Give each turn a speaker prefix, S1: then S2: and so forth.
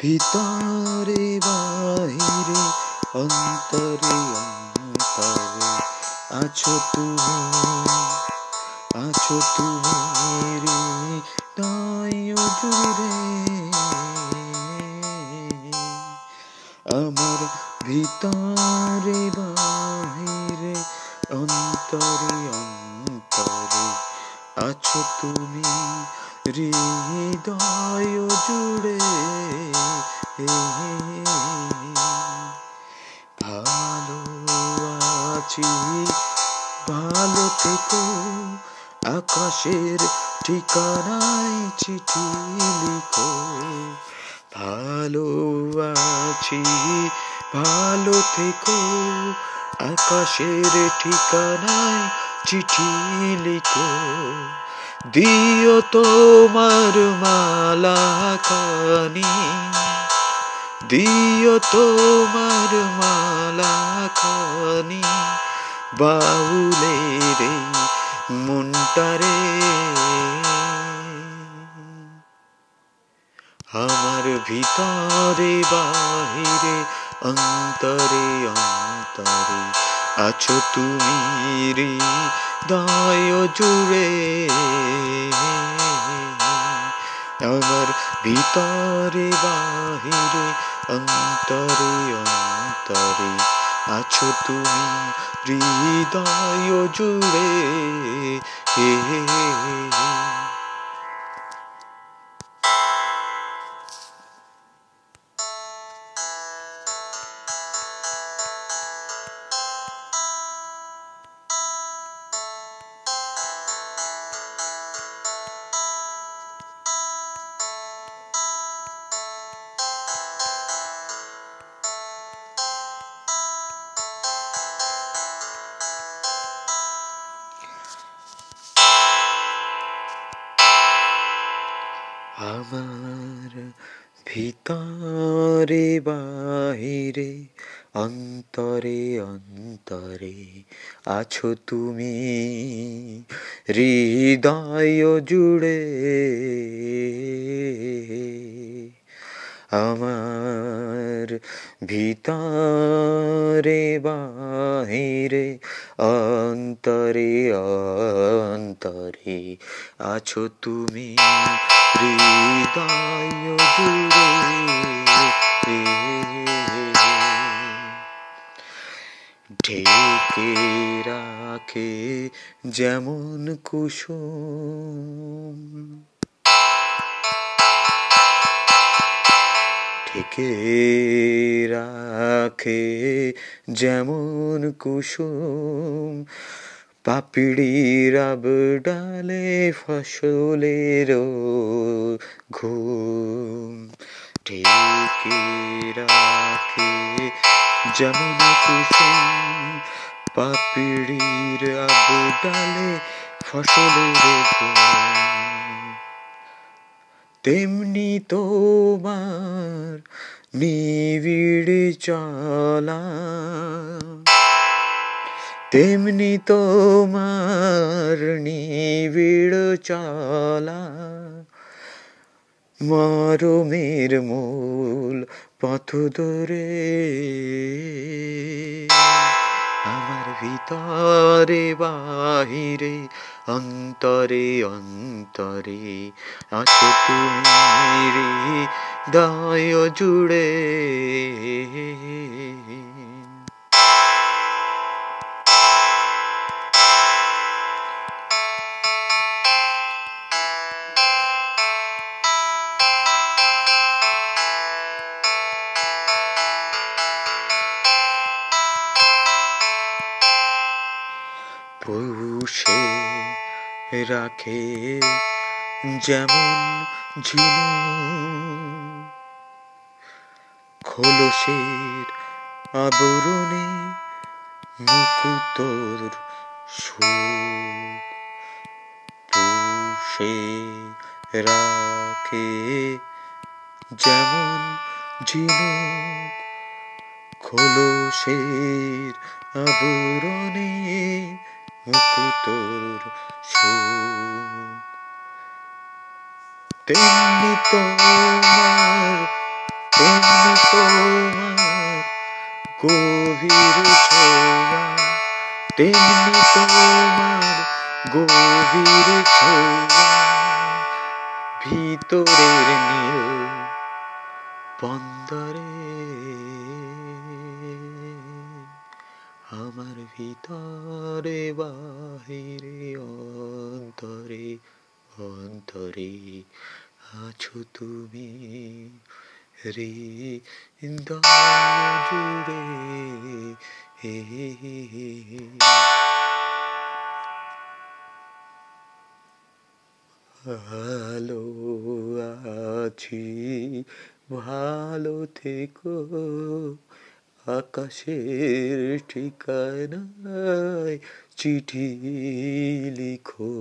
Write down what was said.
S1: ভিতরে বাহিরে অন্তরে অন্তরে আছো তুমি আছো তুমি রে হৃদয় জুড়ে আমার ভিতরে বাহিরে অন্তরে অন্তরে আছো তুমি হৃদয় জুড়ে। ভালো আছি? ভালো থেকো, আকাশের ঠিকানায় চিঠি লিখো। ভালো আছি, ভালো থেকো, আকাশের ঠিকানায় চিঠি লিখো। দিও তোমার মালা খানি দিও তোমার মালা খানি বাউলে রে মনটারে। আমার ভিতরে বাহিরে, অন্তরে অন্তরে আছো তুমি রে হৃদয় জুড়ে। আমার ভিতরে বাহিরে অন্তরে অন্তরে আছো তুমি হৃদয় জুড়ে। হে। আমার ভিতরে বাহিরে, অন্তরে অন্তরে আছো তুমি। হৃদয় জুড়ে আমার ভিতরে বাহিরে, অন্তরে অন্তরে আছো তুমি। ঢেকে রাখে যেমন কুসুম। ঢেকে রাখে যেমন কুসুম। পাপিড়ির ডালে ফসলের ঘুম। ঢেকে রাখে যেমন কুসুম। পাপিড়ির আব ডালে ফসলের তেমনি তোমার নিবিড় চলা তেমনি তোমার নিবিড় চলা, মরমের মূল পথ ধরে আমার ভিতরে বাহিরে, অন্তরে অন্তরে আছো তুমি, হৃদয় জুড়ে। রাখে যেমন ঝিনু। খোলসের আবরণে মুকুতর সুখ পুষে রাখে যেমন ঝিনুক খোলসের আবরণে মুকুতর তেমনি তোমার তেমনি তোমার গভীর ছোঁয়া। তেমনি তোমার গভীর ছোঁয়া। ভিতরের নীল বন্দরে ভিতরে বাহিরে অন্তরে অন্তরে আছো তুমি। রে জুড়ে হে। ভালো আছি ভালো থেকো। আকাশের ঠিকানায় চিঠি লিখো।